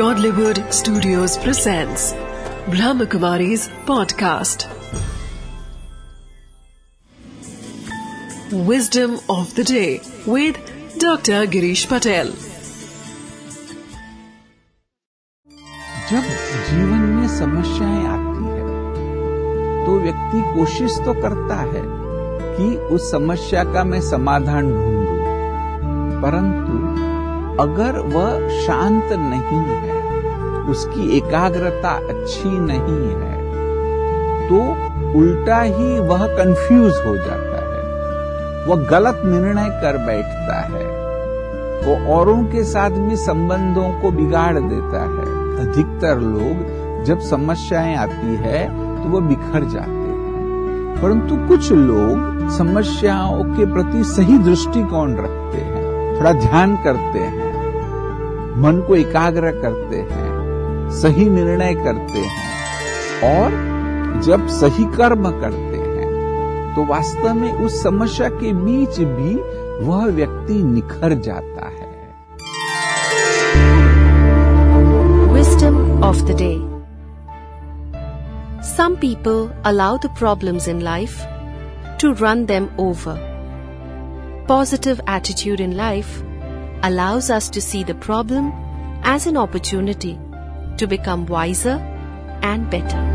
Godlywood Studios presents Brahmakumari's podcast. Wisdom of the day with Dr. Girish Patel. जब जीवन में समस्याएँ आती है तो व्यक्ति कोशिश तो करता है कि उस समस्या का मैं समाधान ढूंढूं परंतु अगर वह शांत नहीं है, उसकी एकाग्रता अच्छी नहीं है तो उल्टा ही वह कंफ्यूज हो जाता है। वह गलत निर्णय कर बैठता है। वो औरों के साथ भी संबंधों को बिगाड़ देता है। अधिकतर लोग जब समस्याएँ आती है तो वो बिखर जाते हैं। परंतु कुछ लोग समस्याओं के प्रति सही दृष्टिकोण रखते हैं। थोड़ा ध्यान करते हैं, मन को एकाग्र करते हैं, सही निर्णय करते हैं, और जब सही कर्म करते हैं तो वास्तव में उस समस्या के बीच भी वह व्यक्ति निखर जाता है Wisdom of the day Some people allow the problems in life to run them over. Positive attitude in life allows us to see the problem as an opportunity to become wiser and better.